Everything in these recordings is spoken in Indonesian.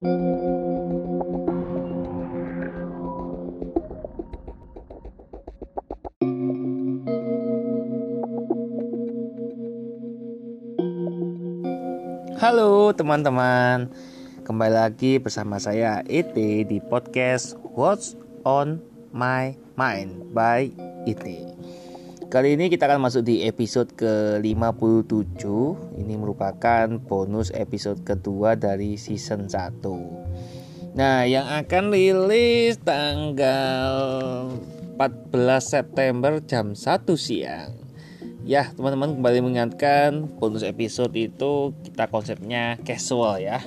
Halo teman-teman, kembali lagi bersama saya ET di podcast What's on My Mind by ET. Kali ini kita akan masuk di episode ke-57. Ini merupakan bonus episode kedua dari season 1. Nah, yang akan rilis tanggal 14 September jam 1 siang Ya teman-teman kembali mengingatkan bonus episode itu kita konsepnya casual ya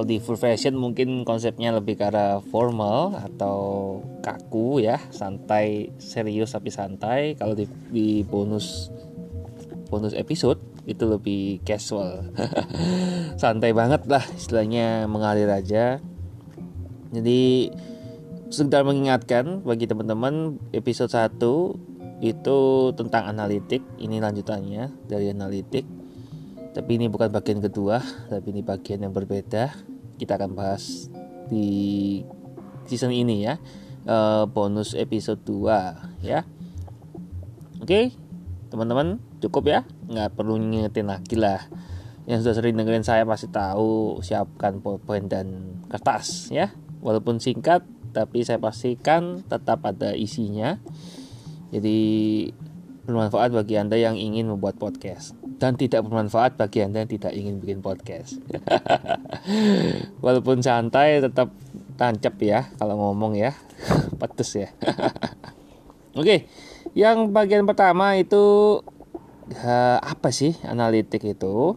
Kalau di full fashion mungkin konsepnya lebih ke arah formal atau kaku ya Santai serius tapi santai. Kalau di, di bonus bonus episode itu lebih casual. Santai banget lah istilahnya mengalir aja. Jadi sekedar mengingatkan bagi teman-teman episode 1 itu tentang analitik. Ini lanjutannya dari analitik. Tapi ini bukan bagian kedua tapi ini bagian yang berbeda kita akan bahas di season ini ya. Uh, bonus episode 2 ya. Oke teman-teman cukup ya. Nggak perlu ngingetin lagi lah. Yang sudah sering dengerin saya pasti tahu siapkan poin dan kertas ya. Walaupun singkat tapi saya pastikan tetap ada isinya. Jadi bermanfaat bagi Anda yang ingin membuat podcast dan tidak bermanfaat bagi Anda yang tidak ingin bikin podcast. Walaupun santai tetap tancap ya kalau ngomong ya. Pedes ya. Oke, yang bagian pertama itu uh, apa sih analitik itu?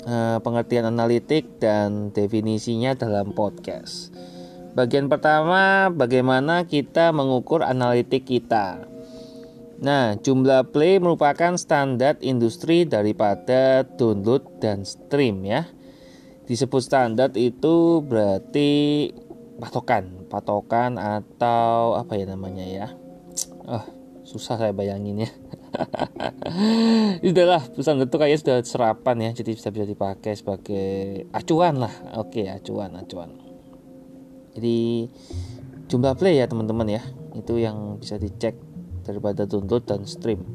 Uh, pengertian analitik dan definisinya dalam podcast. Bagian pertama, bagaimana kita mengukur analitik kita. Nah, jumlah play merupakan standar industri daripada download dan stream ya. Disebut standar itu berarti patokan, patokan atau apa ya namanya ya? Oh, susah saya bayangin ya. Pesan itu kayak sudah serapan ya, jadi bisa bisa dipakai sebagai acuan lah. Oke, acuan, acuan. Jadi jumlah play ya teman-teman ya, itu yang bisa dicek daripada download dan stream.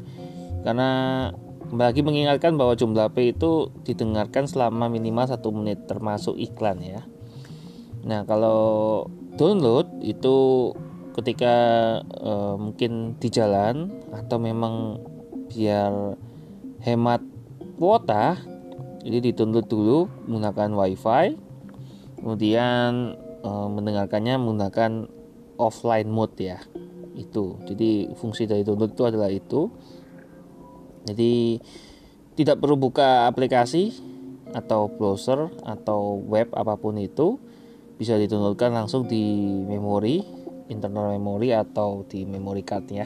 Karena kembali lagi mengingatkan bahwa jumlah P itu didengarkan selama minimal satu menit termasuk iklan ya. Nah kalau download itu ketika e, mungkin di jalan atau memang biar hemat kuota jadi di-download dulu menggunakan wifi kemudian e, mendengarkannya menggunakan offline mode ya itu. Jadi fungsi dari download itu adalah itu. Jadi tidak perlu buka aplikasi atau browser atau web apa pun itu. Bisa didownloadkan langsung di memori internal memory atau di memory cardnya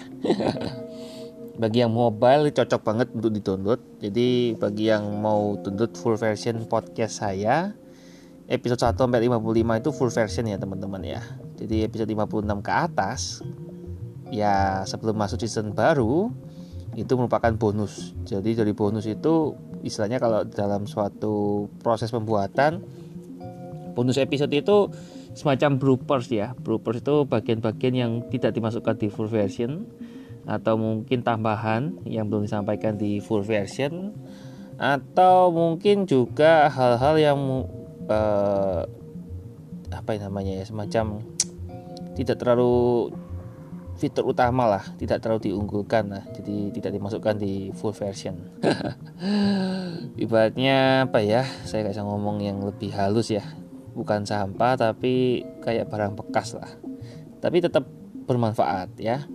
bagi yang mobile cocok banget untuk di-download jadi bagi yang mau download full version podcast saya episode 1 sampai 55 itu full version ya teman-teman ya. Jadi episode 56 ke atas ya sebelum masuk season baru itu merupakan bonus. Jadi dari bonus itu istilahnya kalau dalam suatu proses pembuatan bonus episode itu semacam bloopers ya. Bloopers itu bagian-bagian yang tidak dimasukkan di full version atau mungkin tambahan yang belum disampaikan di full version atau mungkin juga hal-hal yang uh, apa namanya ya semacam tidak terlalu fitur utama lah tidak terlalu diunggulkan lah jadi tidak dimasukkan di full version. Ibaratnya apa ya saya kayak ngomong yang lebih halus ya. Bukan sampah tapi kayak barang bekas lah. Tapi tetap bermanfaat ya.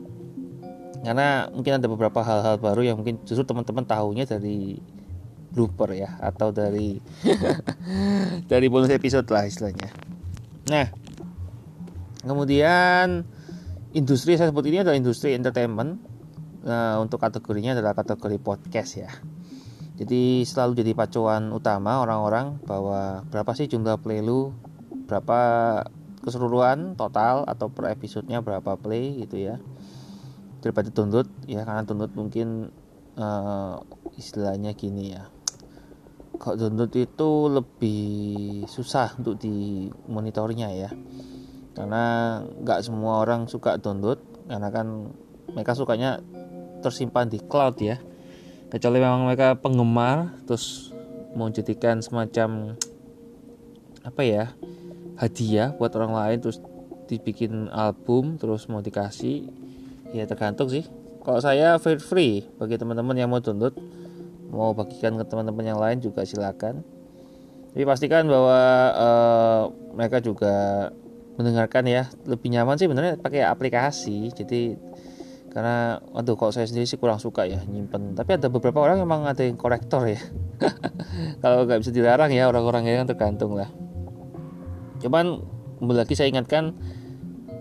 Karena mungkin ada beberapa hal-hal baru yang mungkin justru teman-teman tahunya dari blooper ya atau dari dari bonus episode lah istilahnya. Nah kemudian industri saya sebut ini adalah industri entertainment. Nah, untuk kategorinya adalah kategori podcast ya. Jadi selalu jadi pacuan utama orang-orang bahwa berapa sih jumlah play lu berapa keseluruhan total atau per episodenya berapa play gitu ya. Daripada download ya karena download mungkin uh, istilahnya gini ya. Kalau download itu lebih susah untuk di monitornya ya karena nggak semua orang suka download karena kan mereka sukanya tersimpan di cloud ya. Kecuali memang mereka penggemar terus mau jadikan semacam apa ya hadiah buat orang lain terus dibikin album terus mau dikasih ya tergantung sih. Kalau saya free free bagi teman-teman yang mau download mau bagikan ke teman-teman yang lain juga silakan. Tapi pastikan bahwa uh, mereka juga mendengarkan ya lebih nyaman sih benernya pakai aplikasi. Jadi karena waduh kalau saya sendiri sih kurang suka ya nyimpen. Tapi ada beberapa orang emang ada yang korektor ya. Kalau nggak bisa dilarang ya orang-orang yang tergantung lah. Cuman kembali lagi saya ingatkan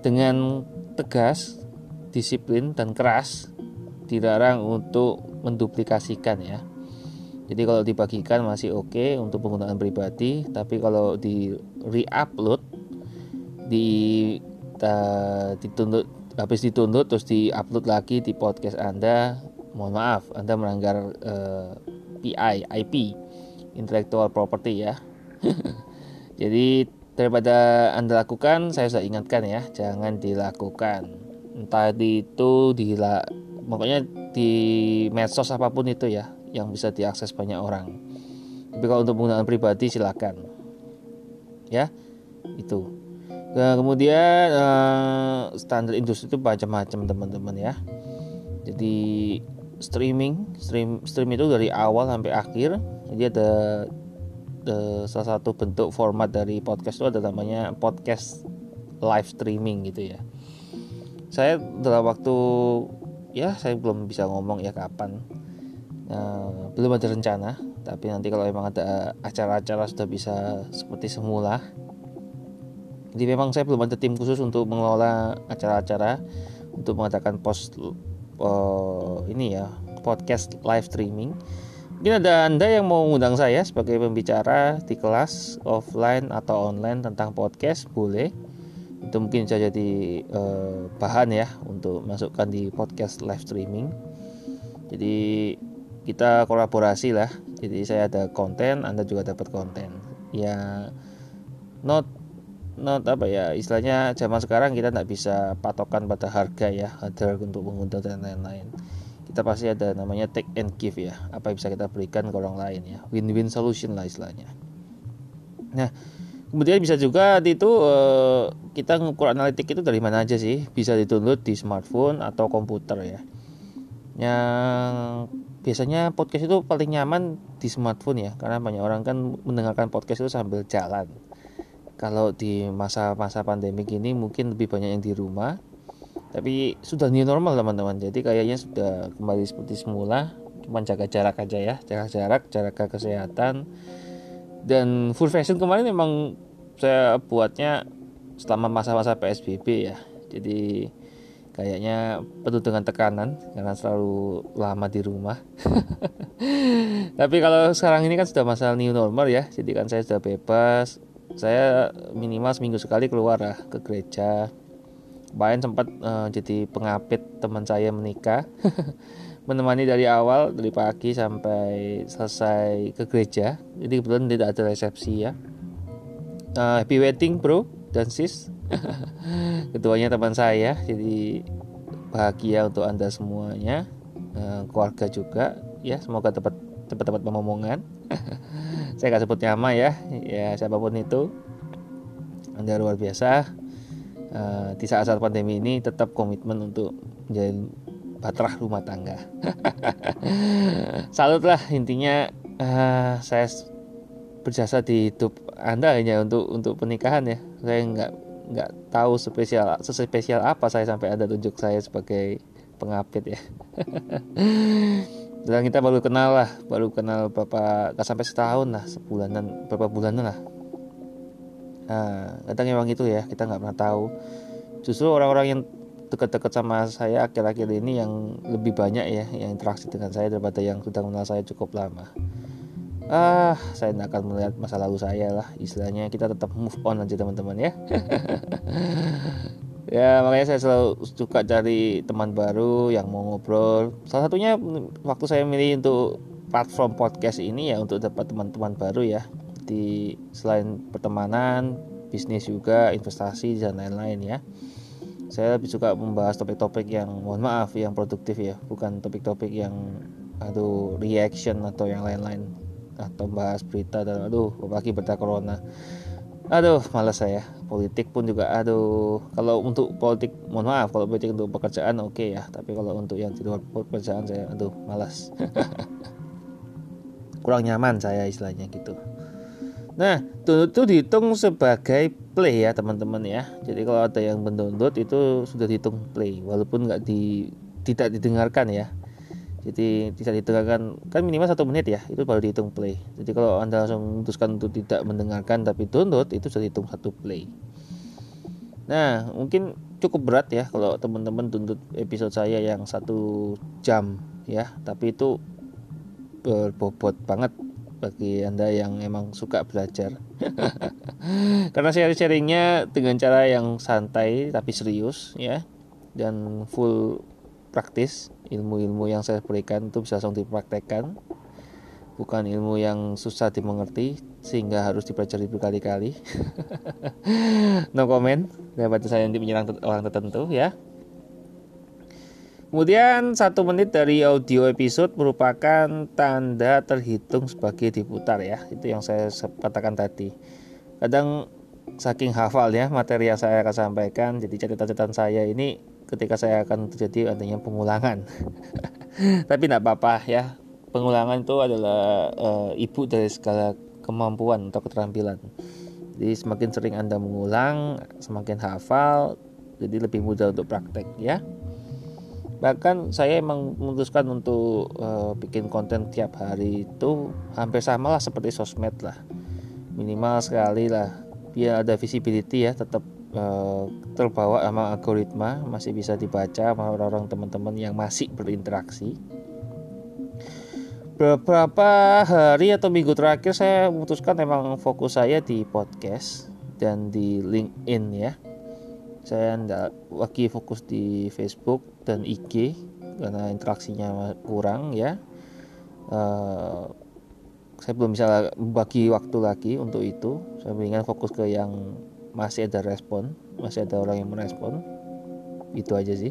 dengan tegas disiplin dan keras dilarang untuk menduplikasikan ya. Jadi kalau dibagikan masih oke okay untuk penggunaan pribadi tapi kalau di re-upload di uh, dituntut habis dituntut terus diupload lagi di podcast Anda. Mohon maaf Anda melanggar uh, PI IP intellectual property ya. Jadi daripada Anda lakukan saya sudah ingatkan ya jangan dilakukan. Entah itu di pokoknya di medsos apa pun itu ya yang bisa diakses banyak orang. Tapi kalau untuk penggunaan pribadi silakan. Ya itu kemudian uh, standar industri itu macam-macam teman-teman ya. Jadi streaming, stream stream itu dari awal sampai akhir. Jadi ada the, salah satu bentuk format dari podcast itu ada namanya podcast live streaming gitu ya. Saya dalam waktu ya saya belum bisa ngomong ya kapan. Uh, belum ada rencana, tapi nanti kalau memang ada acara-acara sudah bisa seperti semula jadi memang saya belum ada tim khusus untuk mengelola acara-acara untuk mengadakan post uh, ini ya podcast live streaming. Mungkin ada Anda yang mau mengundang saya sebagai pembicara di kelas offline atau online tentang podcast, boleh. Itu mungkin bisa jadi uh, bahan ya untuk masukkan di podcast live streaming. Jadi kita kolaborasi lah. Jadi saya ada konten, Anda juga dapat konten. Ya not not apa ya istilahnya zaman sekarang kita tidak bisa patokan pada harga ya harga untuk mengundang dan lain-lain. Kita pasti ada namanya take and give ya apa yang bisa kita berikan ke orang lain ya. Win-win solution lah istilahnya. Nah kemudian bisa juga itu uh, kita ngukur analitik itu dari mana aja sih. Bisa dituntut di smartphone atau komputer ya. Yang biasanya podcast itu paling nyaman di smartphone ya karena banyak orang kan mendengarkan podcast itu sambil jalan kalau di masa-masa pandemi ini mungkin lebih banyak yang di rumah. Tapi sudah new normal teman-teman. Jadi kayaknya sudah kembali seperti semula. Cuma jaga jarak aja ya. Jaga jarak jaga kesehatan. Dan full fashion kemarin memang saya buatnya selama masa-masa PSBB ya. Jadi kayaknya penuh dengan tekanan karena selalu lama di rumah. Tapi kalau sekarang ini kan sudah masa new normal ya. Jadi kan saya sudah bebas saya minimal seminggu sekali keluar lah ke gereja. Bayan sempat uh, jadi pengapit teman saya menikah. Menemani dari awal dari pagi sampai selesai ke gereja. Jadi kebetulan tidak ada resepsi ya. Uh, happy wedding bro dan sis. Keduanya teman saya jadi bahagia untuk anda semuanya. Uh, keluarga juga. Ya semoga tepat tempat-tempat pemomongan. Saya nggak sebut nama ya ya siapa pun itu. Anda luar biasa. Uh, di saat-saat pandemi ini tetap komitmen untuk menjadi batrah rumah tangga. Salut lah intinya uh, saya berjasa di hidup anda hanya untuk untuk pernikahan ya. Saya nggak nggak tahu spesial sespesial apa saya sampai anda tunjuk saya sebagai pengapit ya dan kita baru kenal lah baru kenal berapa gak sampai setahun lah sebulanan berapa bulanan lah. Nah kadang emang itu ya kita nggak pernah tahu. Justru orang-orang yang dekat-dekat sama saya akhir-akhir ini yang lebih banyak ya yang interaksi dengan saya daripada yang sudah kenal saya cukup lama. Ah saya tidak akan melihat masa lalu saya lah istilahnya. Kita tetap move on aja teman-teman ya ya makanya saya selalu suka cari teman baru yang mau ngobrol. Salah satunya waktu saya milih untuk platform podcast ini ya untuk dapat teman-teman baru ya. Di selain pertemanan bisnis juga investasi dan lain-lain ya. Saya lebih suka membahas topik-topik yang mohon maaf yang produktif ya. Bukan topik-topik yang aduh reaction atau yang lain-lain. Atau bahas berita dan aduh apalagi berita corona aduh malas saya. Politik pun juga aduh. Kalau untuk politik mohon maaf kalau politik untuk pekerjaan oke okay ya. Tapi kalau untuk yang di luar pekerjaan saya aduh malas. Kurang nyaman saya istilahnya gitu. Nah download itu dihitung sebagai play ya teman-teman ya. Jadi kalau ada yang mendownload itu sudah dihitung play. Walaupun nggak di tidak didengarkan ya jadi tidak didengarkan kan minimal satu menit ya itu baru dihitung play. Jadi kalau anda langsung memutuskan untuk tidak mendengarkan tapi download itu sudah dihitung satu play. Nah mungkin cukup berat ya kalau teman-teman tuntut episode saya yang satu jam ya. Tapi itu berbobot banget bagi anda yang emang suka belajar. Karena sharing-sharingnya dengan cara yang santai tapi serius ya. Dan full praktis ilmu-ilmu yang saya berikan itu bisa langsung dipraktekkan bukan ilmu yang susah dimengerti sehingga harus dipelajari berkali-kali no comment daripada saya nanti menyerang orang tertentu ya Kemudian satu menit dari audio episode merupakan tanda terhitung sebagai diputar ya. Itu yang saya katakan tadi. Kadang saking hafal ya materi yang saya akan sampaikan, jadi catatan-catatan saya ini ketika saya akan terjadi adanya pengulangan. Tapi tidak apa-apa ya. Pengulangan itu adalah uh, ibu dari segala kemampuan atau keterampilan. Jadi semakin sering Anda mengulang, semakin hafal, jadi lebih mudah untuk praktek ya. Bahkan saya emang memutuskan untuk uh, bikin konten tiap hari itu hampir sama lah seperti sosmed lah. Minimal sekali lah biar ada visibility ya tetap Eh, terbawa sama algoritma masih bisa dibaca sama orang-orang teman-teman yang masih berinteraksi. Beberapa hari atau minggu terakhir saya memutuskan memang fokus saya di podcast dan di LinkedIn ya. Saya tidak lagi fokus di Facebook dan IG karena interaksinya kurang ya. Uh, saya belum bisa bagi waktu lagi untuk itu. Saya ingin fokus ke yang masih ada respon masih ada orang yang merespon. Itu aja sih.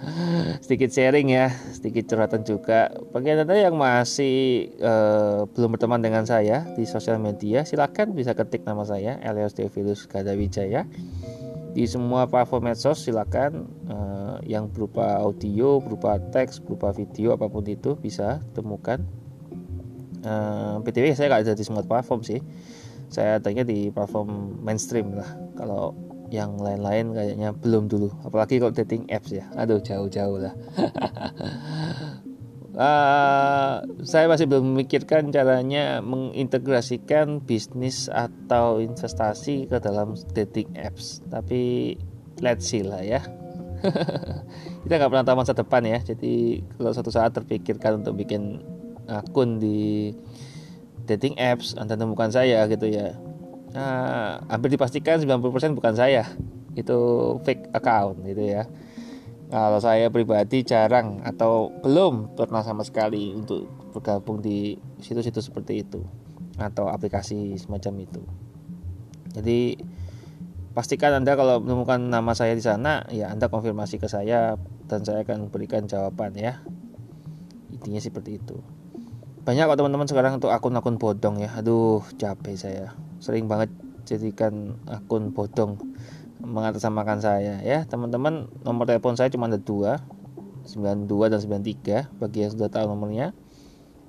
Sedikit sharing ya sedikit curhatan juga. Bagi anda yang masih uh, belum berteman dengan saya di sosial media silakan bisa ketik nama saya Elios Devilus Gadawijaya. Di semua platform medsos silakan uh, yang berupa audio berupa teks berupa video apa pun itu bisa temukan. Uh, eh, btw saya nggak ada di semua platform sih saya adanya di platform mainstream lah. Kalau yang lain-lain kayaknya belum dulu. Apalagi kalau dating apps ya. Aduh jauh-jauh lah. Uh, saya masih belum memikirkan caranya mengintegrasikan bisnis atau investasi ke dalam dating apps. Tapi let's see lah ya. Kita nggak pernah tahu masa depan ya. Jadi kalau suatu saat terpikirkan untuk bikin akun di dating apps anda temukan saya gitu ya. Nah, hampir dipastikan 90% bukan saya. Itu fake account gitu ya. Kalau saya pribadi jarang atau belum pernah sama sekali untuk bergabung di situs-situs seperti itu atau aplikasi semacam itu. Jadi pastikan anda kalau menemukan nama saya di sana ya anda konfirmasi ke saya dan saya akan berikan jawaban ya. Intinya seperti itu banyak kok teman-teman sekarang untuk akun-akun bodong ya. Aduh capek saya. Sering banget jadikan akun bodong mengatasnamakan saya ya. Teman-teman nomor telepon saya cuma ada dua 92 dan 93 bagi yang sudah tahu nomornya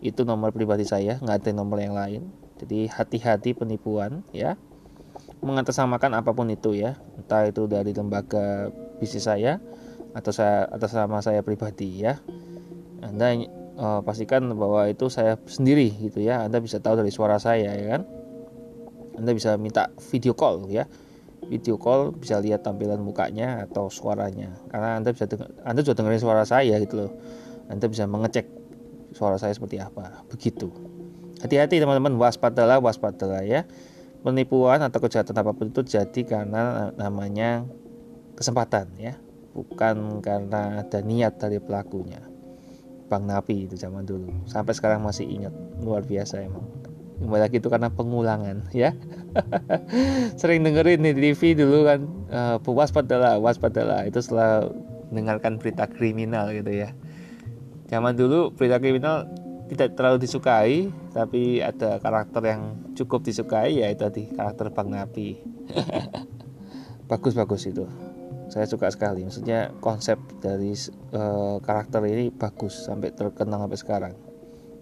itu nomor pribadi saya nggak ada nomor yang lain. Jadi hati-hati penipuan ya. Mengatasnamakan apa pun itu ya. Entah itu dari lembaga bisnis saya atau saya atas nama saya pribadi ya. Anda uh, pastikan bahwa itu saya sendiri gitu ya. Anda bisa tahu dari suara saya ya kan? Anda bisa minta video call ya. Video call bisa lihat tampilan mukanya atau suaranya. Karena Anda bisa denger, Anda juga dengerin suara saya gitu loh. Anda bisa mengecek suara saya seperti apa. Begitu. Hati-hati teman-teman. Waspadalah waspadalah ya. Penipuan atau kejahatan apa pun itu jadi karena namanya kesempatan ya. Bukan karena ada niat dari pelakunya Bang Napi itu zaman dulu. Sampai sekarang masih ingat. Luar biasa emang. Kembali lagi itu karena pengulangan ya. Sering dengerin di TV dulu kan uh, waspadalah waspadalah itu setelah mendengarkan berita kriminal gitu ya. Zaman dulu berita kriminal tidak terlalu disukai tapi ada karakter yang cukup disukai yaitu tadi karakter Bang Napi. Bagus bagus itu saya suka sekali. Maksudnya konsep dari uh, karakter ini bagus sampai terkenal sampai sekarang.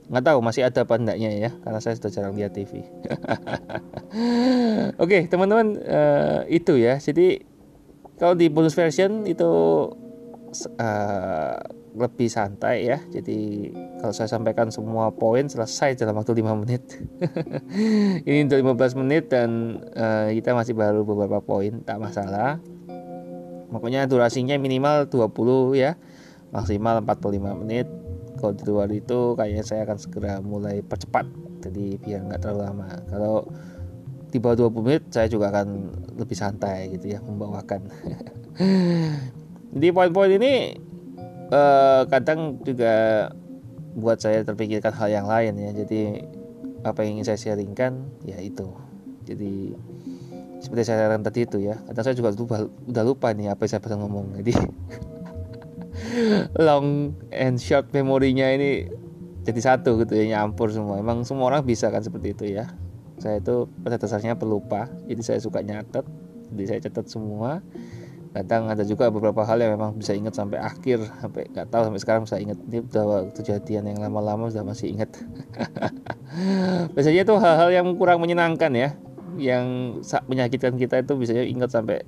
Nggak tahu masih ada apa enggaknya ya karena saya sudah jarang lihat TV oke okay, teman-teman uh, itu ya. Jadi kalau di bonus version itu uh, lebih santai ya. Jadi kalau saya sampaikan semua poin selesai dalam waktu 5 menit. Ini udah 15 menit dan uh, kita masih baru beberapa poin tak masalah Pokoknya durasinya minimal 20 ya, maksimal 45 menit. Kalau di luar itu kayaknya saya akan segera mulai percepat, jadi biar nggak terlalu lama. Kalau di bawah 20 menit saya juga akan lebih santai gitu ya membawakan. Di poin-poin ini eh, kadang juga buat saya terpikirkan hal yang lain ya. Jadi apa yang ingin saya sharingkan ya itu. Jadi seperti saya katakan tadi itu ya kadang saya juga lupa, udah lupa nih apa yang saya pernah ngomong. Jadi long and short memorinya ini jadi satu gitu ya nyampur semua. Emang semua orang bisa kan seperti itu ya. Saya itu pada dasarnya pelupa jadi saya suka nyatet jadi saya catat semua. Kadang ada juga beberapa hal yang memang bisa ingat sampai akhir sampai nggak tahu sampai sekarang bisa ingat. Ini udah kejadian yang lama-lama sudah masih ingat. Biasanya itu hal-hal yang kurang menyenangkan ya yang menyakitkan kita itu bisa ingat sampai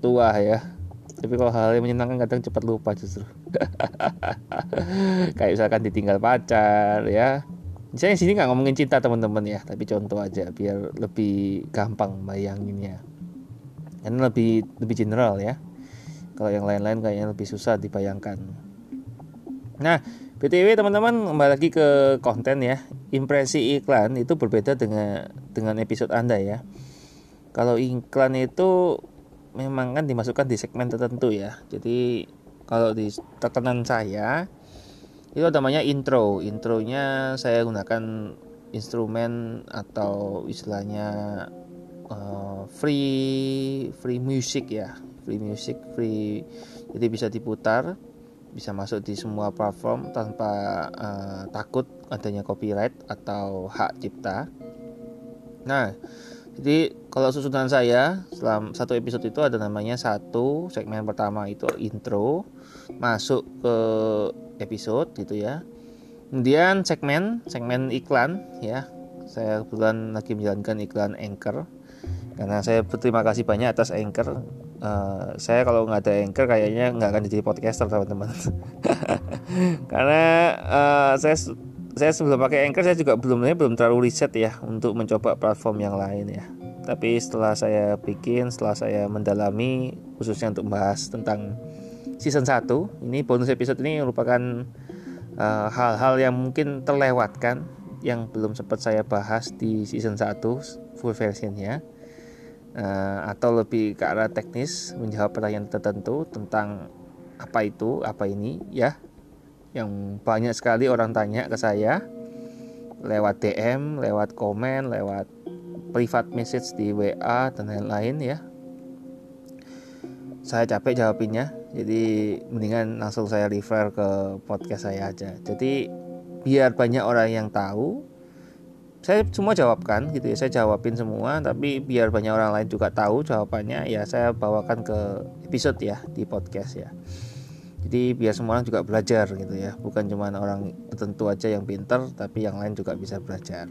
tua ya. Tapi kalau hal yang menyenangkan kadang cepat lupa justru. Kayak misalkan ditinggal pacar ya. Misalnya sini nggak ngomongin cinta teman-teman ya. Tapi contoh aja biar lebih gampang bayanginnya. Karena lebih lebih general ya. Kalau yang lain-lain kayaknya lebih susah dibayangkan. Nah btw teman-teman kembali lagi ke konten ya impresi iklan itu berbeda dengan dengan episode Anda ya. Kalau iklan itu memang kan dimasukkan di segmen tertentu ya. Jadi kalau di tekanan saya itu namanya intro. Intronya saya gunakan instrumen atau istilahnya uh, free free music ya. Free music, free jadi bisa diputar bisa masuk di semua platform tanpa uh, takut adanya copyright atau hak cipta. Nah, jadi kalau susunan saya selama satu episode itu ada namanya satu segmen pertama itu intro masuk ke episode gitu ya. Kemudian segmen segmen iklan ya. Saya kebetulan lagi menjalankan iklan Anchor karena saya berterima kasih banyak atas Anchor Uh, saya kalau nggak ada anchor kayaknya nggak akan jadi podcaster teman-teman. Karena uh, saya saya sebelum pakai anchor saya juga belum belum terlalu riset ya untuk mencoba platform yang lain ya. Tapi setelah saya bikin setelah saya mendalami khususnya untuk membahas tentang season 1 ini bonus episode ini merupakan eh, hal-hal uh, yang mungkin terlewatkan yang belum sempat saya bahas di season 1 full versionnya atau lebih ke arah teknis menjawab pertanyaan tertentu tentang apa itu, apa ini ya. Yang banyak sekali orang tanya ke saya lewat DM, lewat komen, lewat private message di WA dan lain-lain ya. Saya capek jawabinnya, jadi mendingan langsung saya refer ke podcast saya aja. Jadi biar banyak orang yang tahu, saya semua jawabkan gitu ya saya jawabin semua tapi biar banyak orang lain juga tahu jawabannya ya saya bawakan ke episode ya di podcast ya. Jadi biar semua orang juga belajar gitu ya bukan cuma orang tertentu aja yang pinter tapi yang lain juga bisa belajar.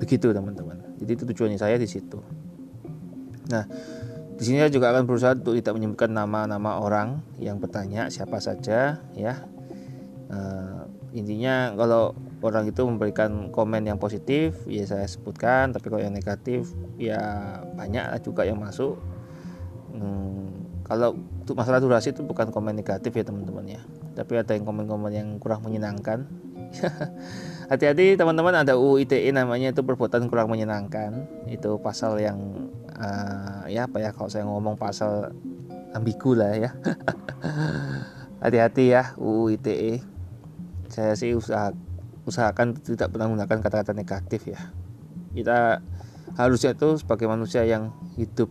Begitu teman-teman. Jadi itu tujuannya saya di situ. Nah di sini saya juga akan berusaha untuk tidak menyebutkan nama-nama orang yang bertanya siapa saja ya. Uh, intinya kalau orang itu memberikan komen yang positif ya saya sebutkan tapi kalau yang negatif ya banyak juga yang masuk. Hmm, kalau untuk masalah durasi itu bukan komen negatif ya teman-teman ya. Tapi ada yang komen-komen yang kurang menyenangkan. Hati-hati teman-teman ada UU ITE namanya itu perbuatan kurang menyenangkan. Itu pasal yang uh, ya apa ya kalau saya ngomong pasal ambigu lah ya. Hati-hati ya UU ITE saya sih usaha usahakan tidak pernah menggunakan kata-kata negatif ya. Kita harusnya itu sebagai manusia yang hidup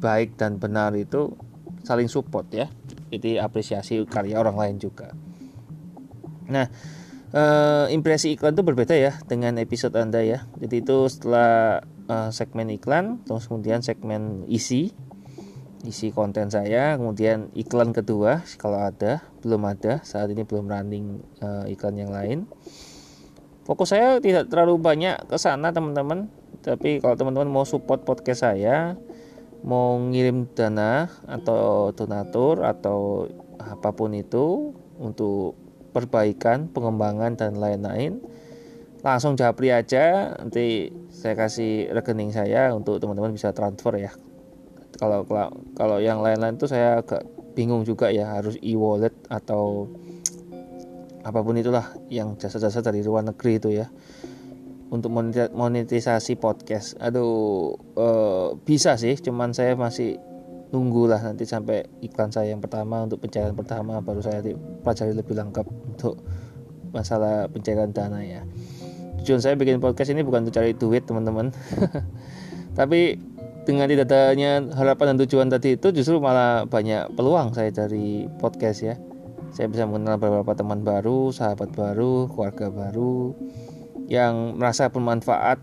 baik dan benar itu saling support ya. Jadi apresiasi karya orang lain juga. Nah uh, impresi iklan itu berbeda ya dengan episode anda ya. Jadi itu setelah uh, segmen iklan terus kemudian segmen isi isi konten saya kemudian iklan kedua kalau ada belum ada saat ini belum running uh, iklan yang lain fokus saya tidak terlalu banyak ke sana teman-teman. Tapi kalau teman-teman mau support podcast saya mau ngirim dana atau donatur atau apa pun itu untuk perbaikan pengembangan dan lain-lain langsung japri aja. Nanti saya kasih rekening saya untuk teman-teman bisa transfer ya. Kalau kalau yang lain-lain tuh saya agak bingung juga ya harus e-wallet atau apa pun itulah yang jasa-jasa dari luar negeri itu ya. Untuk monetisasi podcast. Aduh uh, bisa sih cuman saya masih tunggulah nanti sampai iklan saya yang pertama untuk pencairan pertama baru saya pelajari lebih lengkap untuk masalah pencairan dana ya. Tujuan saya bikin podcast ini bukan untuk cari duit teman-teman. Tapi dengan tidak harapan dan tujuan tadi itu justru malah banyak peluang saya dari podcast ya saya bisa mengenal beberapa teman baru sahabat baru keluarga baru yang merasa bermanfaat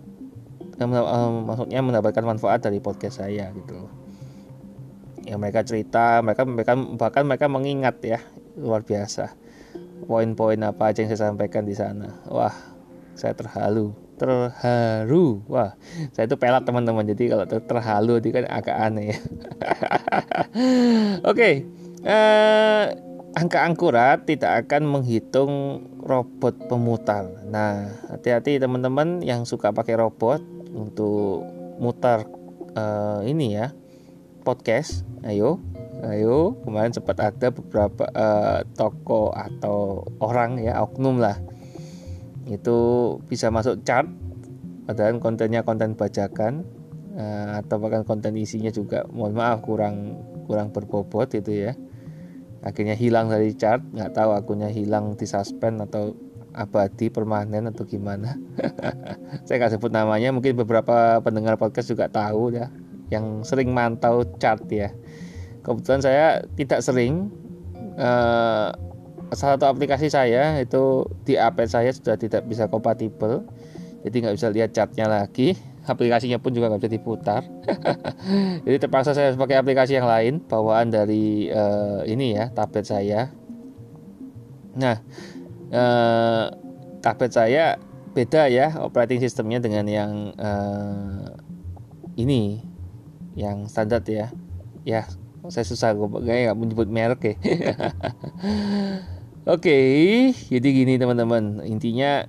eh, maksudnya mendapatkan manfaat dari podcast saya gitu ya mereka cerita mereka mereka bahkan mereka mengingat ya luar biasa. Poin-poin apa aja yang saya sampaikan di sana. Wah saya terhalu terharu. Wah saya itu pelat teman-teman. Jadi kalau ter terhalu itu kan agak aneh ya. Oke okay. uh, eh, angka angkurat tidak akan menghitung robot pemutar. Nah hati-hati teman-teman yang suka pakai robot untuk mutar uh, ini ya podcast. Ayo ayo. Kemarin sempat ada beberapa uh, toko atau orang ya oknum lah. Itu bisa masuk chart padahal kontennya konten bajakan uh, atau bahkan konten isinya juga mohon maaf kurang kurang berbobot itu ya akhirnya hilang dari chart. Nggak tahu akunnya hilang di suspend atau abadi permanen atau gimana. Saya nggak sebut namanya. Mungkin beberapa pendengar podcast juga tahu ya. Yang sering mantau chart ya. Kebetulan saya tidak sering uh, salah satu aplikasi saya itu di iPad saya sudah tidak bisa kompatibel. Jadi nggak bisa lihat chartnya lagi aplikasinya pun juga nggak bisa diputar. Jadi terpaksa saya pakai aplikasi yang lain bawaan dari uh, ini ya tablet saya. Nah uh, tablet saya beda ya operating sistemnya dengan yang uh, ini yang standar ya. Ya saya susah gue nggak menyebut merek ya. Oke, okay, jadi gini teman-teman, intinya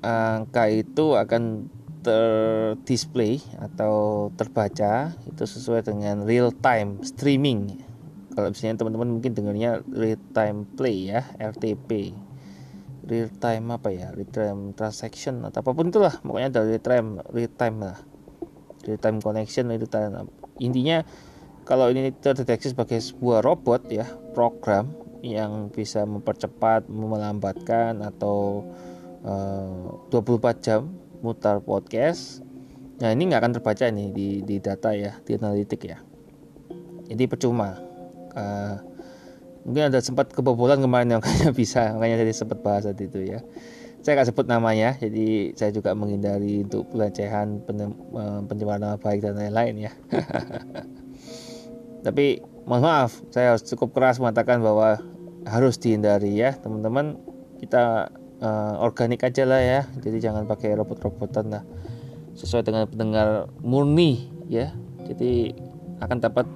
angka itu akan terdisplay atau terbaca itu sesuai dengan real time streaming. Kalau misalnya teman-teman mungkin dengarnya real time play ya, RTP. Real time apa ya? Real time transaction atau apa pun itulah, pokoknya dari real time, real time lah. Real time connection itu intinya kalau ini terdeteksi sebagai sebuah robot ya, program yang bisa mempercepat, melambatkan atau uh, eh, 24 jam mutar podcast. Nah ini nggak akan terbaca nih di, di data ya, di analitik ya. Jadi percuma. Uh, mungkin ada sempat kebobolan kemarin yang kayaknya bisa, makanya saya sempat bahas tadi itu ya. Saya nggak sebut namanya, jadi saya juga menghindari untuk pelecehan, eh, pencemaran nama baik dan lain-lain ya. Tapi mohon maaf, saya cukup keras mengatakan bahwa harus dihindari ya teman-teman kita uh, organik aja lah ya. Jadi jangan pakai robot-robotan lah. Sesuai dengan pendengar murni ya. Jadi akan dapat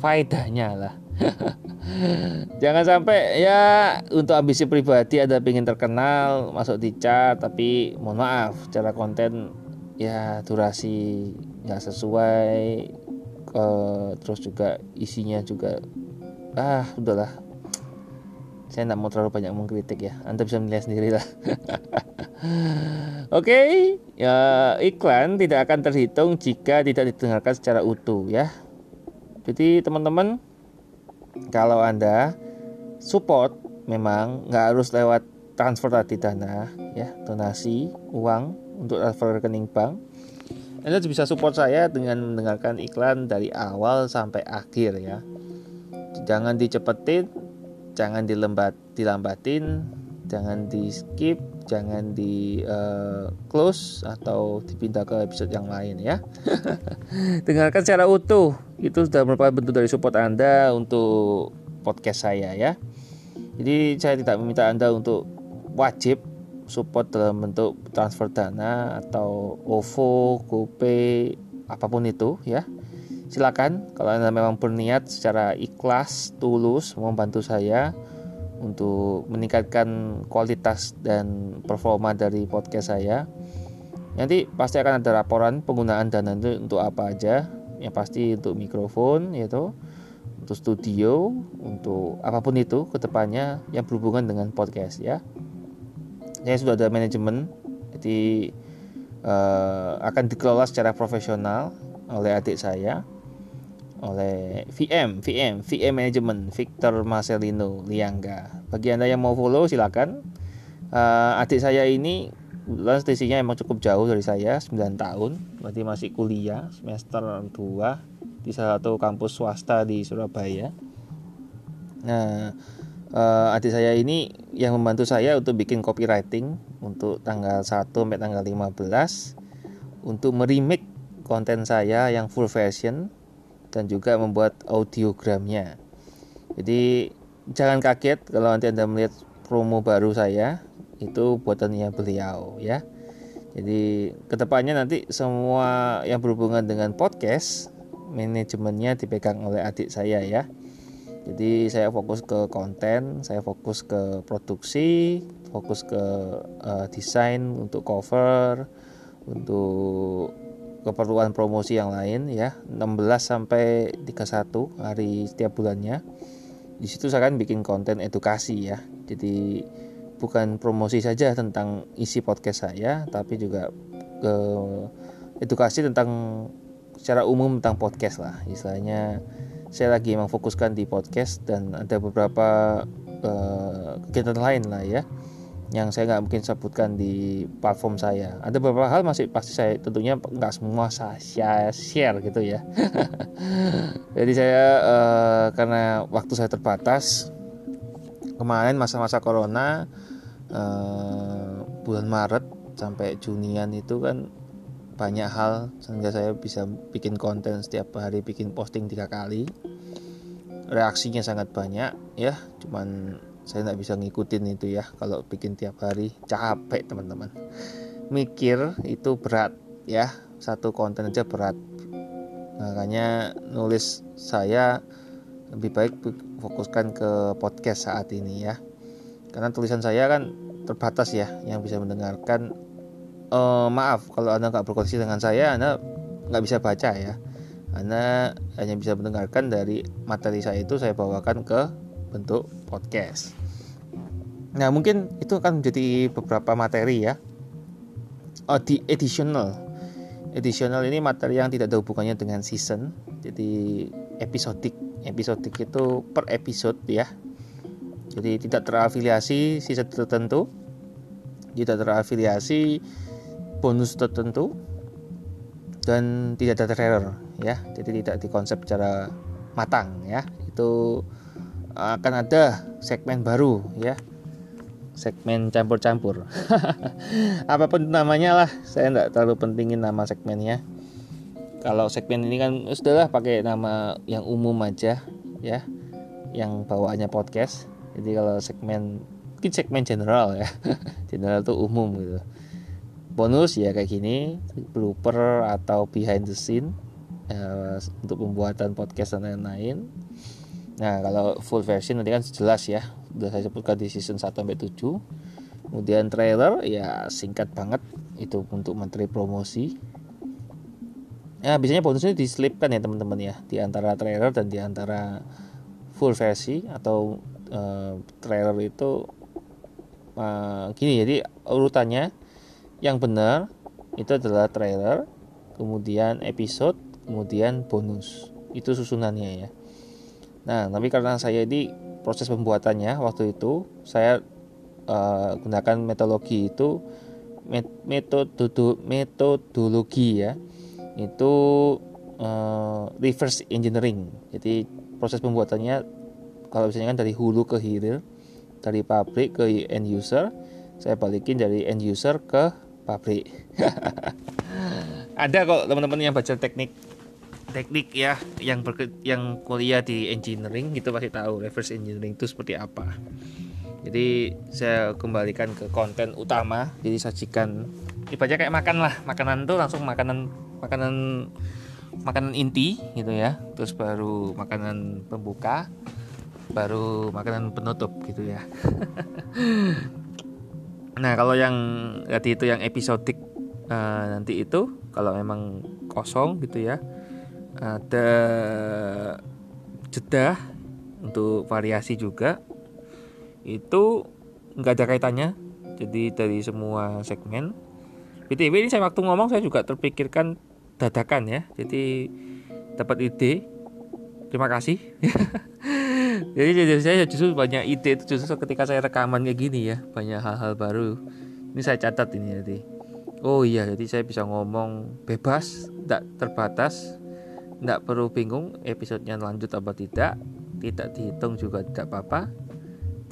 faedahnya lah. Jangan sampai ya untuk ambisi pribadi ada ingin terkenal masuk di chat tapi mohon maaf cara konten ya durasi nggak sesuai. Uh, terus juga isinya juga ah udahlah saya tidak mau terlalu banyak mengkritik ya. Anda bisa melihat sendiri lah oke okay, ya iklan tidak akan terhitung jika tidak didengarkan secara utuh ya. Jadi teman-teman kalau anda support memang nggak harus lewat transfer tadi dana ya donasi uang untuk transfer rekening bank. Anda bisa support saya dengan mendengarkan iklan dari awal sampai akhir ya. Jangan dicepetin jangan dilembat dilambatin jangan di skip jangan di uh, close atau dipindah ke episode yang lain ya. Dengarkan secara utuh. Itu sudah merupakan bentuk dari support anda untuk podcast saya ya. Jadi saya tidak meminta anda untuk wajib support dalam bentuk transfer dana atau OVO, GoPay, apa pun itu ya silakan kalau anda memang berniat secara ikhlas tulus membantu saya untuk meningkatkan kualitas dan performa dari podcast saya. Nanti pasti akan ada laporan penggunaan dana itu untuk apa aja. Yang pasti untuk mikrofon yaitu untuk studio, untuk apa pun itu ke depannya yang berhubungan dengan podcast ya. Saya sudah ada manajemen, jadi uh, akan dikelola secara profesional oleh adik saya oleh VM, VM, VM Management, Victor Marcelino Liangga. Bagi Anda yang mau follow silakan. Uh, adik saya ini kebetulan emang cukup jauh dari saya, 9 tahun, berarti masih kuliah semester 2 di salah satu kampus swasta di Surabaya. Nah, uh, adik saya ini yang membantu saya untuk bikin copywriting untuk tanggal 1 sampai tanggal 15 untuk merimik konten saya yang full version dan juga membuat audiogramnya. Jadi jangan kaget kalau nanti Anda melihat promo baru saya itu buatannya beliau ya. Jadi ke depannya nanti semua yang berhubungan dengan podcast manajemennya dipegang oleh adik saya ya. Jadi saya fokus ke konten, saya fokus ke produksi, fokus ke uh, desain untuk cover, untuk keperluan promosi yang lain ya. 16 sampai 31 hari setiap bulannya. Di situ saya akan bikin konten edukasi ya. Jadi bukan promosi saja tentang isi podcast saya tapi juga ke edukasi tentang secara umum tentang podcast lah. Istilahnya saya lagi memfokuskan di podcast dan ada beberapa uh, kegiatan lain lah ya yang saya nggak mungkin sebutkan di platform saya. Ada beberapa hal masih pasti saya tentunya nggak semua saya share gitu ya. Jadi saya uh, karena waktu saya terbatas kemarin masa-masa corona uh, bulan Maret sampai Junian itu kan banyak hal sehingga saya bisa bikin konten setiap hari bikin posting tiga kali reaksinya sangat banyak ya cuman saya nggak bisa ngikutin itu ya kalau bikin tiap hari. Capek teman-teman. Mikir itu berat ya satu konten aja berat. Makanya nulis saya lebih baik fokuskan ke podcast saat ini ya. Karena tulisan saya kan terbatas ya yang bisa mendengarkan. Uh, maaf kalau anda nggak berkoneksi dengan saya anda nggak bisa baca ya. Anda hanya bisa mendengarkan dari materi saya itu saya bawakan ke bentuk podcast Nah, mungkin itu akan menjadi beberapa materi ya. Oh, di additional. Additional ini materi yang tidak ada hubungannya dengan season. Jadi episodik. Episodik itu per episode ya. Jadi tidak terafiliasi season tertentu. Tidak terafiliasi bonus tertentu dan tidak ada trailer ya. Jadi tidak dikonsep secara matang ya. Itu akan ada segmen baru ya. Segmen campur-campur. Apa pun namanya lah saya tidak terlalu pentingin nama segmennya. Kalau segmen ini kan sudahlah pakai nama yang umum aja ya. Yang bawaannya podcast. Jadi kalau segmen mungkin segmen general ya. General itu umum gitu. Bonus ya kayak gini blooper atau behind the scene ya, untuk pembuatan podcast dan lain-lain nah kalau full version nanti kan jelas ya. Sudah saya sebutkan di season 1 sampai 7 kemudian trailer ya singkat banget. Itu untuk menteri promosi. Ya biasanya bonusnya diselipkan ya teman-teman ya. Di antara trailer dan di antara full versi atau uh, trailer itu uh, gini jadi urutannya yang benar itu adalah trailer kemudian episode kemudian bonus. Itu susunannya ya nah tapi karena saya ini proses pembuatannya waktu itu saya uh, gunakan metodologi itu metode metodologi ya itu uh, reverse engineering. Jadi proses pembuatannya kalau misalnya kan dari hulu ke hilir dari pabrik ke end user saya balikin dari end user ke pabrik. Ada kok teman-teman yang baca teknik teknik ya yang berke, yang kuliah di engineering gitu pasti tahu reverse engineering itu seperti apa. Jadi saya kembalikan ke konten utama jadi sajikan. Ibaratnya kayak makan lah makanan tuh langsung makanan makanan makanan inti gitu ya. Terus baru makanan pembuka baru makanan penutup gitu ya. Nah kalau yang tadi itu yang episodik uh, nanti itu kalau memang kosong gitu ya ada jeda untuk variasi juga. Itu nggak ada kaitannya. Jadi dari semua segmen. BTW ini saya waktu ngomong saya juga terpikirkan dadakan ya. Jadi dapat ide. Terima kasih. Jadi, jadi saya justru banyak ide itu justru ketika saya rekaman kayak gini ya. Banyak hal-hal baru. Ini saya catat ini jadi oh iya jadi saya bisa ngomong bebas tidak terbatas tidak perlu bingung episodenya lanjut apa tidak. Tidak dihitung juga tidak apa-apa.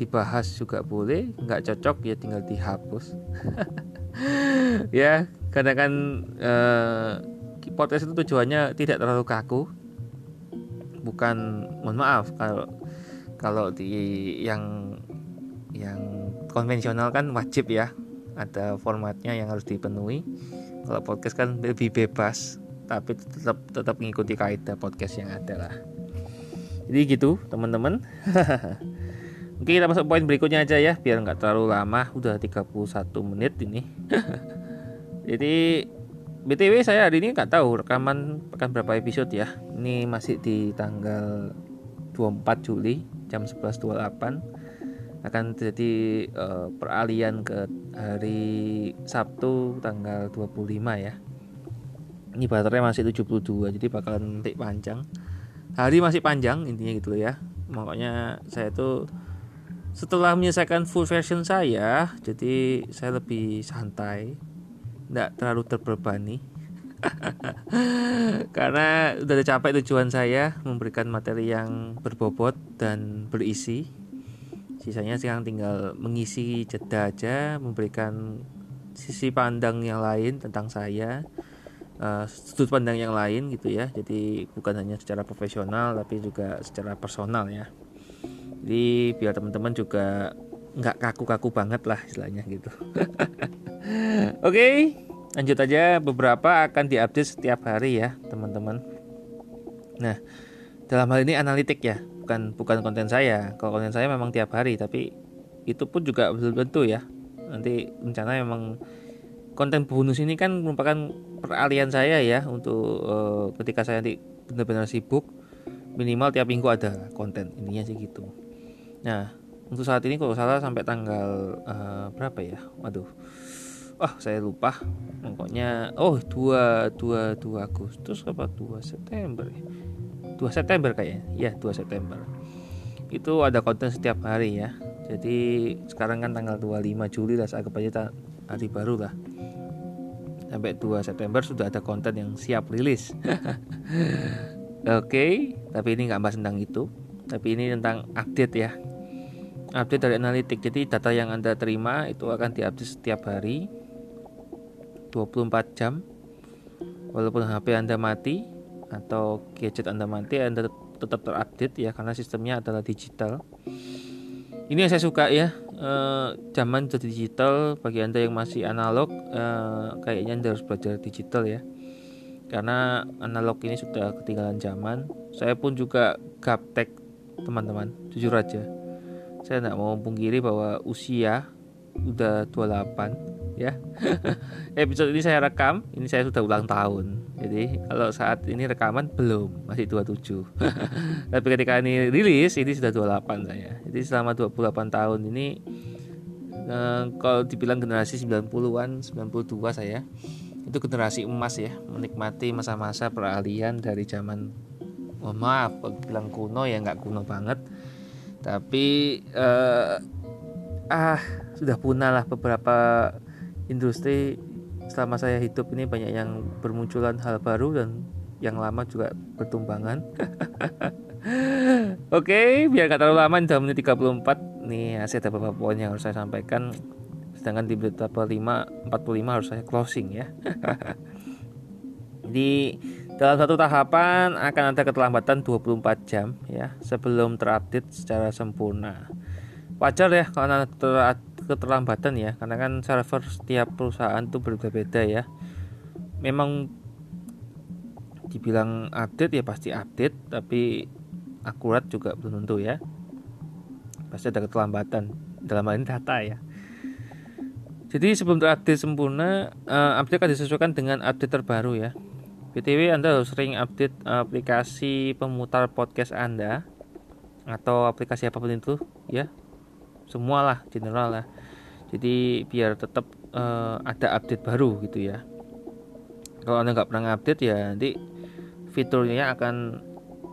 Dibahas juga boleh. Nggak cocok ya tinggal dihapus. Ya karena kan eh, podcast itu tujuannya tidak terlalu kaku. Bukan mohon maaf kalau kalau di yang yang konvensional kan wajib ya. Ada formatnya yang harus dipenuhi. Kalau podcast kan lebih bebas tapi tetap tetap mengikuti kaidah podcast yang ada lah. Jadi gitu teman-teman. Oke kita masuk poin berikutnya aja ya biar nggak terlalu lama. Udah 31 menit ini. Jadi BTW saya hari ini nggak tahu rekaman akan berapa episode ya. Ini masih di tanggal 24 Juli jam 11.28 akan terjadi uh, peralihan ke hari Sabtu tanggal 25 ya ini baterai masih 72 jadi bakalan nanti panjang. Hari masih panjang intinya gitu ya. Makanya saya tuh setelah menyelesaikan full version saya jadi saya lebih santai tidak terlalu terbebani. Karena udah capek tujuan saya memberikan materi yang berbobot dan berisi. Sisanya sekarang tinggal mengisi jeda aja memberikan sisi pandang yang lain tentang saya uh, sudut pandang yang lain gitu ya. Jadi bukan hanya secara profesional tapi juga secara personal ya. Jadi biar teman-teman juga nggak kaku-kaku banget lah istilahnya gitu. Oke okay lanjut aja. Beberapa akan diupdate setiap hari ya teman-teman. Nah dalam hal ini analitik ya bukan bukan konten saya. Kalau konten saya memang tiap hari tapi itu pun juga belum tentu ya. Nanti rencana memang konten bonus ini kan merupakan peralihan saya ya untuk uh, ketika saya nanti benar-benar sibuk minimal tiap minggu ada konten ininya sih gitu. Nah untuk saat ini kalau salah sampai tanggal uh, berapa ya? Waduh ah saya lupa. Pokoknya oh dua dua dua Agustus apa dua September ya? Dua September kayaknya. Ya dua September. Itu ada konten setiap hari ya. Jadi sekarang kan tanggal 25 Juli lah anggap aja hari baru lah sampai 2 September sudah ada konten yang siap rilis. Oke okay, tapi ini nggak bahas tentang itu. Tapi ini tentang update ya. Update dari analitik. Jadi data yang anda terima itu akan diupdate setiap hari 24 jam. Walaupun HP Anda mati atau gadget Anda mati Anda tetap terupdate ya karena sistemnya adalah digital. Ini yang saya suka ya e, zaman jadi digital bagi Anda yang masih analog e, kayaknya Anda harus belajar digital ya. Karena analog ini sudah ketinggalan zaman. Saya pun juga gaptek teman-teman. Jujur aja. Saya tidak mau pungkiri bahwa usia udah 28 ya. Episode ini saya rekam ini saya sudah ulang tahun. Jadi kalau saat ini rekaman belum. Masih 27 tapi ketika ini rilis ini sudah 28 saya. Jadi selama 28 tahun ini eh, kalau dibilang generasi 90-an 92 saya itu generasi emas ya. Menikmati masa-masa peralihan dari zaman oh maaf bilang kuno ya nggak kuno banget. Tapi eh, ah sudah punah lah beberapa industri selama saya hidup ini banyak yang bermunculan hal baru dan yang lama juga bertumbangan. Oke, biar gak terlalu lama sudah menit 34 nih masih ada beberapa poin yang harus saya sampaikan. Sedangkan di menit 45 45 harus saya closing ya. Jadi dalam satu tahapan akan ada keterlambatan 24 jam ya sebelum terupdate secara sempurna. Wajar ya kalau ada keterlambatan ya karena kan server setiap perusahaan itu berbeda-beda ya. Memang dibilang update ya pasti update tapi akurat juga belum tentu ya. Pasti ada keterlambatan dalam hal ini data ya. Jadi sebelum terupdate sempurna, uh, update akan disesuaikan dengan update terbaru ya. BTW Anda harus sering update aplikasi pemutar podcast Anda atau aplikasi apa pun itu ya. Semualah general lah. Jadi biar tetap uh, ada update baru gitu ya. Kalau Anda nggak pernah update ya nanti fiturnya akan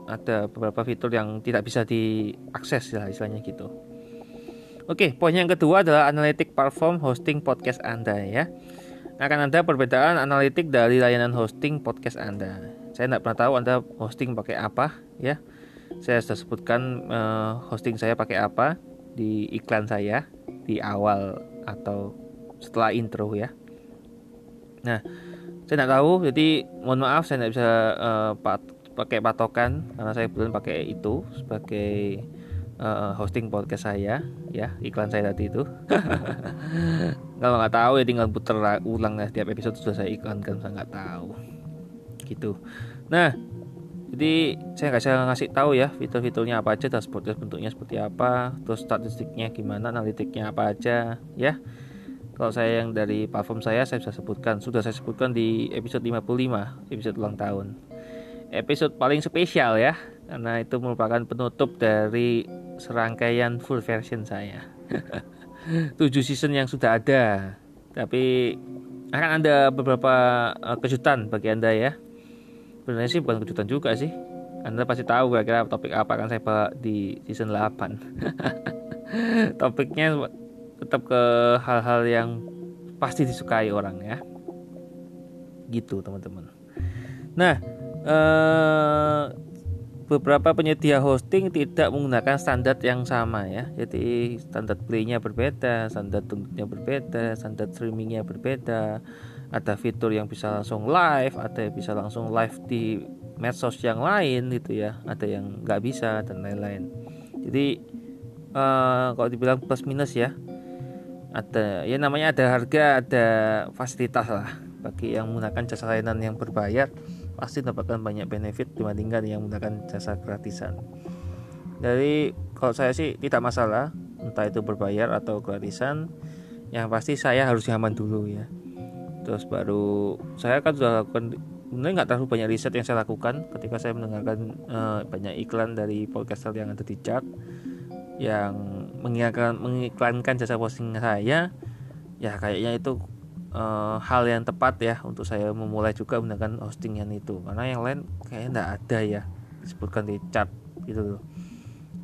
ada beberapa fitur yang tidak bisa diakses lah istilahnya gitu. Oke, poin yang kedua adalah analitik platform hosting podcast Anda ya akan ada perbedaan analitik dari layanan hosting podcast Anda. Saya tidak pernah tahu Anda hosting pakai apa ya. Saya sudah sebutkan uh, hosting saya pakai apa di iklan saya di awal atau setelah intro ya. Nah, saya tidak tahu, jadi mohon maaf saya tidak bisa uh, pat pakai patokan karena saya belum pakai itu sebagai uh, hosting podcast saya ya iklan saya tadi itu. Kalau nggak tahu ya tinggal putar ulang ya setiap episode sudah saya iklankan saya nggak tahu. Gitu. Nah jadi saya nggak bisa ngasih tahu ya fitur-fiturnya apa aja dashboardnya bentuknya seperti apa terus statistiknya gimana analitiknya apa aja ya. Kalau saya yang dari platform saya saya bisa sebutkan sudah saya sebutkan di episode 55 episode ulang tahun. Episode paling spesial ya karena itu merupakan penutup dari serangkaian full version saya. 7 season yang sudah ada tapi akan ada beberapa uh, kejutan bagi anda ya sebenarnya sih bukan kejutan juga sih anda pasti tahu kira-kira topik apa akan saya bawa di season 8 topiknya tetap ke hal-hal yang pasti disukai orang ya gitu teman-teman nah eh, beberapa penyedia hosting tidak menggunakan standar yang sama ya. Jadi standar playnya berbeda, standar tuntutnya berbeda, standar streamingnya berbeda. Ada fitur yang bisa langsung live, ada yang bisa langsung live di medsos yang lain gitu ya. Ada yang nggak bisa dan lain-lain. Jadi uh, kalau dibilang plus minus ya, ada ya namanya ada harga, ada fasilitas lah bagi yang menggunakan jasa layanan yang berbayar pasti dapatkan banyak benefit dibandingkan yang menggunakan jasa gratisan. Dari kalau saya sih tidak masalah entah itu berbayar atau gratisan yang pasti saya harus nyaman dulu ya terus baru saya kan sudah lakukan sebenarnya nggak terlalu banyak riset yang saya lakukan ketika saya mendengarkan uh, banyak iklan dari podcaster yang ada di chart yang mengiklankan, mengiklankan jasa posting saya. Ya kayaknya itu uh, hal yang tepat ya untuk saya memulai juga menggunakan hostingan itu. Karena yang lain kayaknya tidak ada ya disebutkan di chat gitu loh.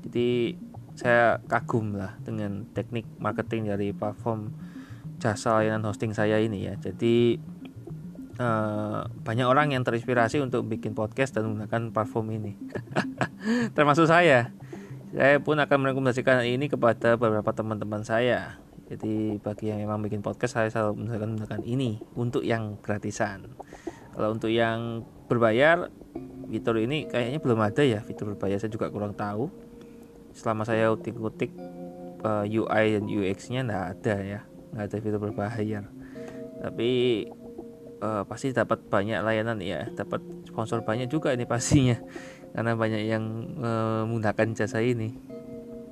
Jadi saya kagum lah dengan teknik marketing dari platform jasa layanan hosting saya ini ya. Jadi uh, banyak orang yang terinspirasi untuk bikin podcast dan menggunakan platform ini. Termasuk saya. Saya pun akan merekomendasikan ini kepada beberapa teman-teman saya. Jadi bagi yang memang bikin podcast saya selalu menggunakan ini untuk yang gratisan. Kalau untuk yang berbayar fitur ini kayaknya belum ada ya fitur berbayar. Saya juga kurang tahu. Selama saya utik-utik eh, UI dan UX-nya nggak ada ya, nggak ada fitur berbayar. Tapi uh, pasti dapat banyak layanan ya, dapat sponsor banyak juga ini pastinya. Karena banyak yang uh, menggunakan jasa ini.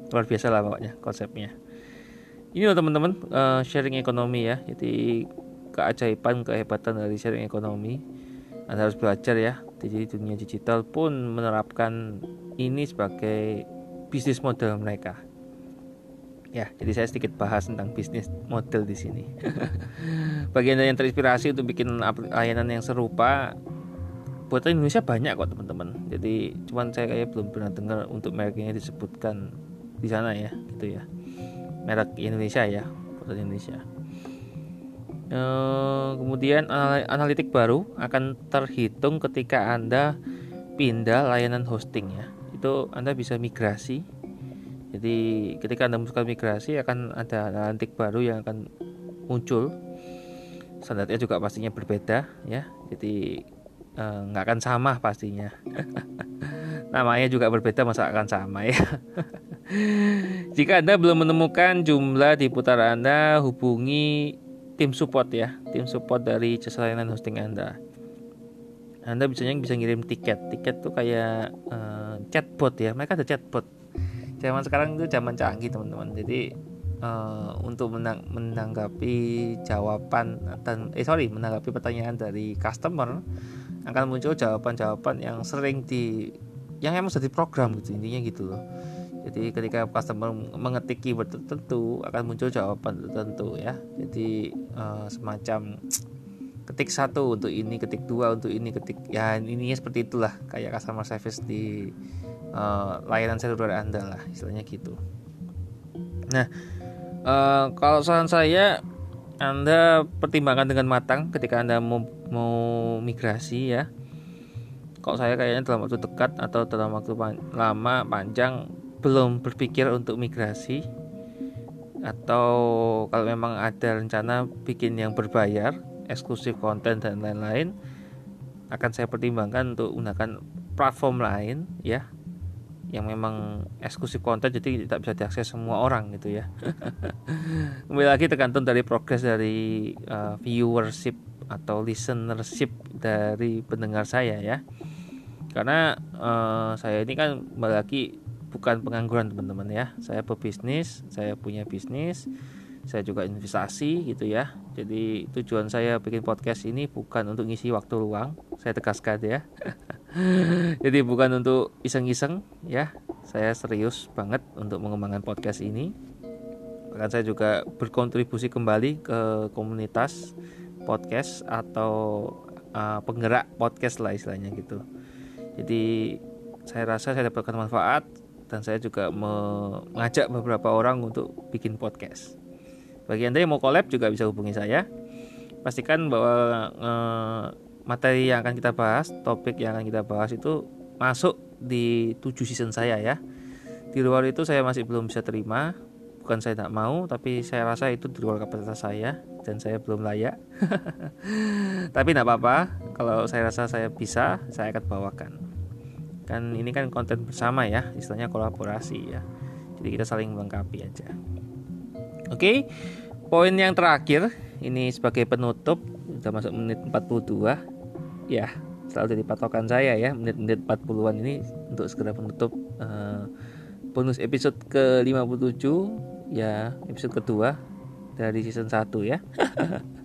Luar biasa lah pokoknya konsepnya. Ini loh teman-teman uh, sharing ekonomi ya. Jadi keajaiban kehebatan dari sharing ekonomi. Anda harus belajar ya. Jadi dunia digital pun menerapkan ini sebagai bisnis model mereka ya jadi saya sedikit bahas tentang bisnis model di sini. Bagi anda yang terinspirasi untuk bikin layanan yang serupa buat Indonesia banyak kok teman-teman. Jadi cuman saya kayak belum pernah dengar untuk mereknya disebutkan di sana ya gitu ya. Merek Indonesia ya produk Indonesia. E, kemudian analitik baru akan terhitung ketika anda pindah layanan hosting ya. Itu anda bisa migrasi jadi ketika anda melakukan migrasi akan ada analitik baru yang akan muncul. Standarnya juga pastinya berbeda ya. Jadi eh, nggak akan sama pastinya. Namanya juga berbeda masa akan sama ya? Jika anda belum menemukan jumlah di putaran anda hubungi tim support ya. Tim support dari jasa layanan hosting anda. Anda biasanya bisa ngirim tiket. Tiket tuh kayak uh, chatbot ya. Mereka ada chatbot zaman sekarang itu zaman canggih teman-teman. Jadi uh, untuk menang, menanggapi jawaban dan eh sorry menanggapi pertanyaan dari customer akan muncul jawaban-jawaban yang sering di yang emang sudah diprogram gitu intinya gitu loh. Jadi ketika customer mengetik keyword tertentu akan muncul jawaban tertentu ya. Jadi uh, semacam ketik satu untuk ini ketik dua untuk ini ketik ya ininya seperti itulah kayak customer service di uh, layanan seluler anda lah istilahnya gitu. Nah uh, kalau saran saya anda pertimbangkan dengan matang ketika anda mau, mau migrasi ya. Kalau saya kayaknya dalam waktu dekat atau dalam waktu pan lama panjang belum berpikir untuk migrasi? Atau kalau memang ada rencana bikin yang berbayar eksklusif konten dan lain-lain akan saya pertimbangkan untuk menggunakan platform lain ya yang memang eksklusif konten jadi tidak bisa diakses semua orang gitu ya. Kembali lagi tergantung dari progres dari uh, viewership atau listenership dari pendengar saya ya. Karena uh, saya ini kan kembali lagi bukan pengangguran teman-teman ya. Saya pebisnis saya punya bisnis saya juga investasi gitu ya. Jadi tujuan saya bikin podcast ini bukan untuk ngisi waktu luang saya tegaskan ya jadi bukan untuk iseng-iseng ya. Saya serius banget untuk mengembangkan podcast ini. Bahkan saya juga berkontribusi kembali ke komunitas podcast atau uh, penggerak podcast lah istilahnya gitu. Jadi saya rasa saya dapatkan manfaat dan saya juga mengajak beberapa orang untuk bikin podcast. Bagi anda yang mau collab juga bisa hubungi saya. Pastikan bahwa uh, materi yang akan kita bahas, topik yang akan kita bahas itu masuk di 7 season saya ya. Di luar itu saya masih belum bisa terima, bukan saya tidak mau, tapi saya rasa itu di luar kapasitas saya dan saya belum layak. tapi tidak apa-apa, kalau saya rasa saya bisa, saya akan bawakan. Kan ini kan konten bersama ya, istilahnya kolaborasi ya. Jadi kita saling melengkapi aja. Oke, poin yang terakhir ini sebagai penutup sudah masuk menit 42 ya selalu jadi patokan saya ya menit-menit 40-an ini untuk segera menutup uh, bonus episode ke 57 ya episode kedua dari season 1 ya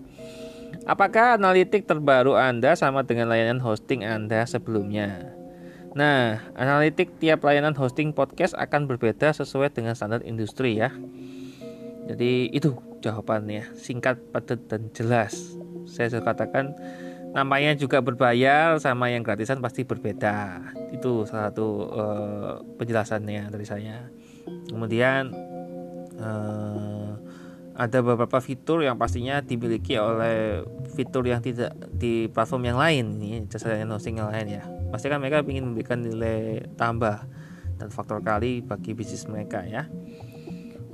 Apakah analitik terbaru Anda sama dengan layanan hosting Anda sebelumnya? Nah, analitik tiap layanan hosting podcast akan berbeda sesuai dengan standar industri ya. Jadi itu jawabannya, singkat, padat dan jelas. Saya sudah katakan namanya juga berbayar sama yang gratisan pasti berbeda. Itu salah satu uh, penjelasannya dari saya. Kemudian uh, ada beberapa fitur yang pastinya dimiliki oleh fitur yang tidak di platform yang lain. Ini jasa hosting yang lain ya. Pasti kan mereka ingin memberikan nilai tambah dan faktor kali bagi bisnis mereka ya.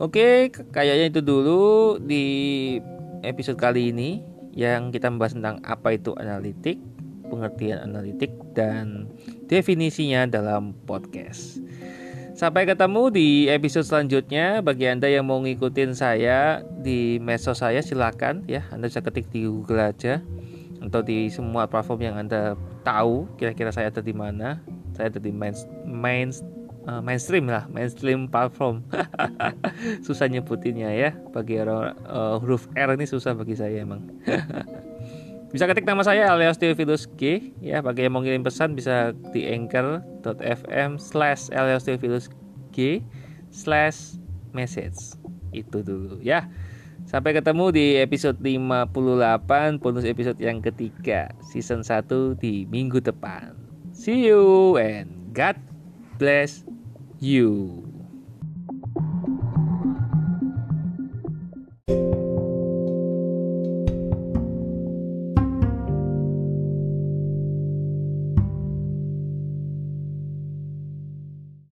Oke kayaknya itu dulu di episode kali ini yang kita membahas tentang apa itu analitik, pengertian analitik dan definisinya dalam podcast. Sampai ketemu di episode selanjutnya. Bagi Anda yang mau ngikutin saya di medsos saya silakan ya. Anda bisa ketik di Google aja atau di semua platform yang Anda tahu kira-kira saya ada di mana. Saya ada di main, main uh, mainstream lah, mainstream platform. susah nyebutinnya ya. Bagi orang uh, huruf R ini susah bagi saya emang. bisa ketik nama saya alias Theophilus G ya bagi yang mau ngirim pesan bisa di anchor.fm slash alias Theophilus G slash message itu dulu ya sampai ketemu di episode 58 bonus episode yang ketiga season 1 di minggu depan see you and God bless you.